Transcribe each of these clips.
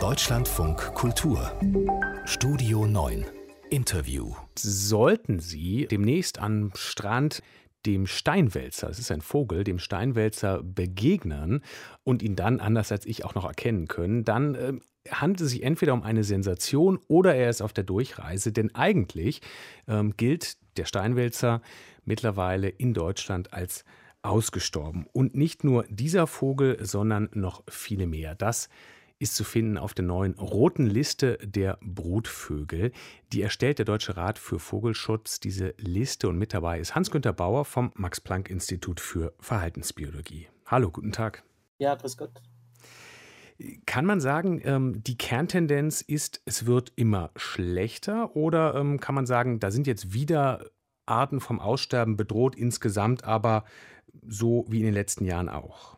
Deutschlandfunk Kultur Studio 9 Interview. Sollten Sie demnächst am Strand dem Steinwälzer, es ist ein Vogel, dem Steinwälzer begegnen und ihn dann, anders als ich, auch noch erkennen können, dann äh, handelt es sich entweder um eine Sensation oder er ist auf der Durchreise, denn eigentlich ähm, gilt der Steinwälzer mittlerweile in Deutschland als ausgestorben. Und nicht nur dieser Vogel, sondern noch viele mehr. Das ist zu finden auf der neuen roten Liste der Brutvögel. Die erstellt der Deutsche Rat für Vogelschutz diese Liste und mit dabei ist Hans-Günter Bauer vom Max-Planck-Institut für Verhaltensbiologie. Hallo, guten Tag. Ja, grüß Gott. Kann man sagen, ähm, die Kerntendenz ist, es wird immer schlechter oder ähm, kann man sagen, da sind jetzt wieder Arten vom Aussterben bedroht insgesamt, aber so wie in den letzten Jahren auch?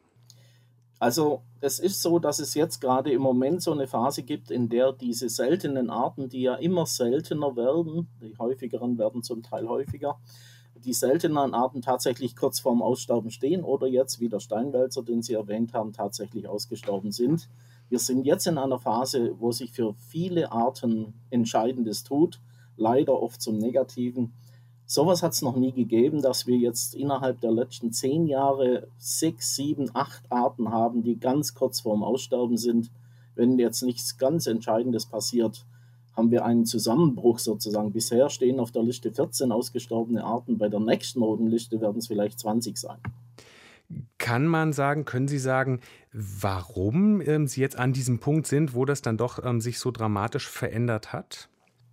Also es ist so, dass es jetzt gerade im Moment so eine Phase gibt, in der diese seltenen Arten, die ja immer seltener werden, die häufigeren werden zum Teil häufiger, die seltenen Arten tatsächlich kurz vorm Aussterben stehen oder jetzt, wie der Steinwälzer, den Sie erwähnt haben, tatsächlich ausgestorben sind. Wir sind jetzt in einer Phase, wo sich für viele Arten Entscheidendes tut, leider oft zum Negativen. Sowas hat es noch nie gegeben, dass wir jetzt innerhalb der letzten zehn Jahre sechs, sieben, acht Arten haben, die ganz kurz vorm Aussterben sind. Wenn jetzt nichts ganz Entscheidendes passiert, haben wir einen Zusammenbruch sozusagen. Bisher stehen auf der Liste 14 ausgestorbene Arten, bei der nächsten roten Liste werden es vielleicht 20 sein. Kann man sagen, können Sie sagen, warum ähm, Sie jetzt an diesem Punkt sind, wo das dann doch ähm, sich so dramatisch verändert hat?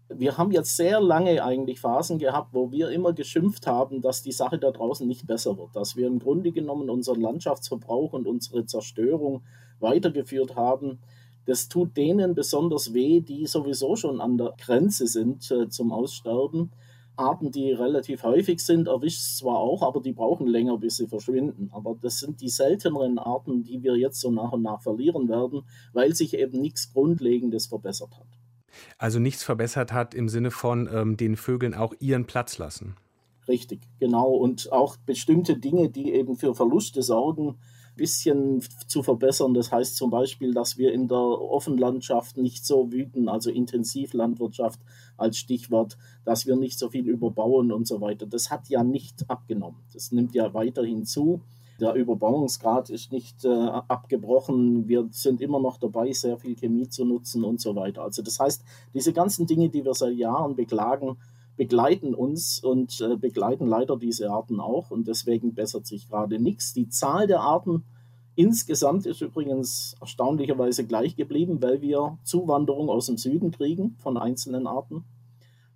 Wir haben jetzt sehr lange eigentlich Phasen gehabt, wo wir immer geschimpft haben, dass die Sache da draußen nicht besser wird, dass wir im Grunde genommen unseren Landschaftsverbrauch und unsere Zerstörung weitergeführt haben. Das tut denen besonders weh, die sowieso schon an der Grenze sind äh, zum Aussterben. Arten, die relativ häufig sind, erwischt es zwar auch, aber die brauchen länger, bis sie verschwinden. Aber das sind die selteneren Arten, die wir jetzt so nach und nach verlieren werden, weil sich eben nichts Grundlegendes verbessert hat. Also nichts verbessert hat im Sinne von ähm, den Vögeln auch ihren Platz lassen. Richtig, genau. Und auch bestimmte Dinge, die eben für Verluste sorgen, ein bisschen zu verbessern. Das heißt zum Beispiel, dass wir in der Offenlandschaft nicht so wüten, also Intensivlandwirtschaft als Stichwort, dass wir nicht so viel überbauen und so weiter. Das hat ja nicht abgenommen. Das nimmt ja weiterhin zu. Der Überbauungsgrad ist nicht äh, abgebrochen. Wir sind immer noch dabei, sehr viel Chemie zu nutzen und so weiter. Also das heißt, diese ganzen Dinge, die wir seit Jahren beklagen, begleiten uns und äh, begleiten leider diese Arten auch. Und deswegen bessert sich gerade nichts. Die Zahl der Arten insgesamt ist übrigens erstaunlicherweise gleich geblieben, weil wir Zuwanderung aus dem Süden kriegen von einzelnen Arten.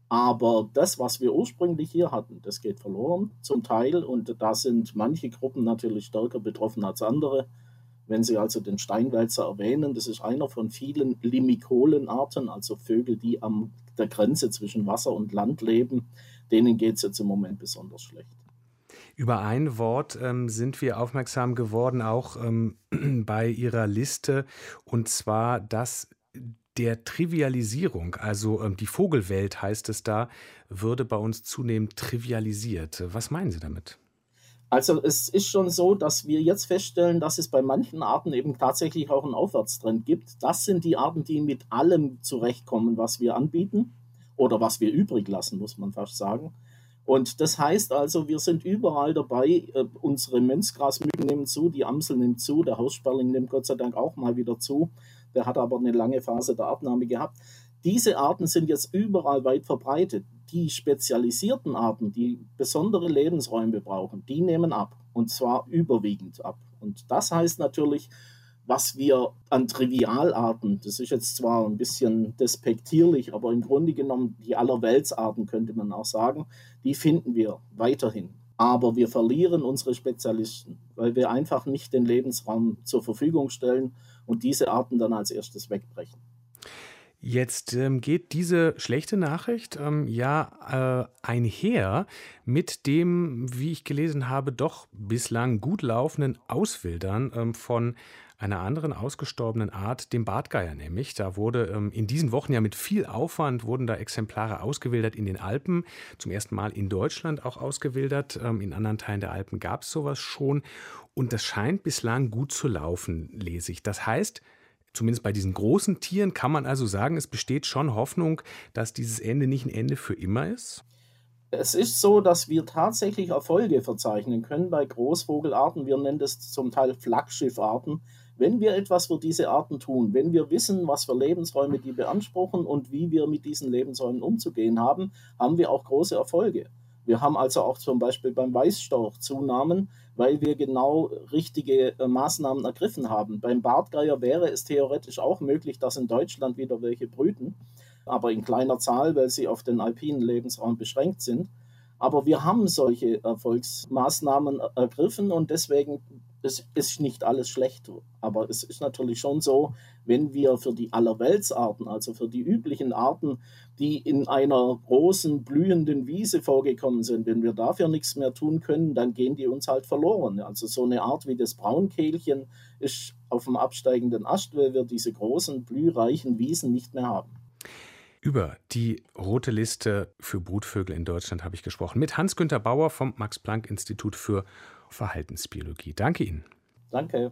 Aber das, was wir ursprünglich hier hatten, das geht verloren zum Teil und da sind manche Gruppen natürlich stärker betroffen als andere. Wenn Sie also den Steinwälzer erwähnen, das ist einer von vielen Limikolenarten, also Vögel, die an der Grenze zwischen Wasser und Land leben, denen geht es jetzt im Moment besonders schlecht. Über ein Wort ähm, sind wir aufmerksam geworden, auch ähm, bei Ihrer Liste, und zwar das der Trivialisierung, also ähm, die Vogelwelt heißt es da, würde bei uns zunehmend trivialisiert. Was meinen Sie damit? Also es ist schon so, dass wir jetzt feststellen, dass es bei manchen Arten eben tatsächlich auch einen Aufwärtstrend gibt. Das sind die Arten, die mit allem zurechtkommen, was wir anbieten oder was wir übrig lassen, muss man fast sagen. Und das heißt also, wir sind überall dabei. Äh, unsere Mönchsgrasmücken nehmen zu, die Amsel nimmt zu, der Haussperling nimmt Gott sei Dank auch mal wieder zu. Der hat aber eine lange Phase der Abnahme gehabt. Diese Arten sind jetzt überall weit verbreitet. Die spezialisierten Arten, die besondere Lebensräume brauchen, die nehmen ab. Und zwar überwiegend ab. Und das heißt natürlich, was wir an Trivialarten, das ist jetzt zwar ein bisschen despektierlich, aber im Grunde genommen die Allerweltsarten könnte man auch sagen, die finden wir weiterhin. Aber wir verlieren unsere Spezialisten, weil wir einfach nicht den Lebensraum zur Verfügung stellen und diese Arten dann als erstes wegbrechen. Jetzt ähm, geht diese schlechte Nachricht ähm, ja äh, einher mit dem, wie ich gelesen habe, doch bislang gut laufenden Auswildern ähm, von einer anderen ausgestorbenen Art, dem Bartgeier nämlich. Da wurde ähm, in diesen Wochen ja mit viel Aufwand wurden da Exemplare ausgewildert in den Alpen, zum ersten Mal in Deutschland auch ausgewildert. Ähm, in anderen Teilen der Alpen gab es sowas schon und das scheint bislang gut zu laufen, lese ich. Das heißt, zumindest bei diesen großen Tieren, kann man also sagen, es besteht schon Hoffnung, dass dieses Ende nicht ein Ende für immer ist? Es ist so, dass wir tatsächlich Erfolge verzeichnen können bei Großvogelarten. Wir nennen das zum Teil Flaggschiffarten. Wenn wir etwas für diese Arten tun, wenn wir wissen, was für Lebensräume die beanspruchen und wie wir mit diesen Lebensräumen umzugehen haben, haben wir auch große Erfolge. Wir haben also auch zum Beispiel beim Weißstorch Zunahmen, weil wir genau richtige äh, Maßnahmen ergriffen haben. Beim Bartgeier wäre es theoretisch auch möglich, dass in Deutschland wieder welche brüten, aber in kleiner Zahl, weil sie auf den alpinen Lebensraum beschränkt sind. Aber wir haben solche Erfolgsmaßnahmen ergriffen und deswegen es ist nicht alles schlecht, aber es ist natürlich schon so, wenn wir für die Allerweltsarten, also für die üblichen Arten, die in einer großen blühenden Wiese vorgekommen sind, wenn wir dafür nichts mehr tun können, dann gehen die uns halt verloren. Also so eine Art wie das Braunkehlchen ist auf dem absteigenden Ast, weil wir diese großen blühreichen Wiesen nicht mehr haben. Über die rote Liste für Brutvögel in Deutschland habe ich gesprochen mit Hans-Günter Bauer vom Max-Planck-Institut für Verhaltensbiologie. Danke Ihnen. Danke.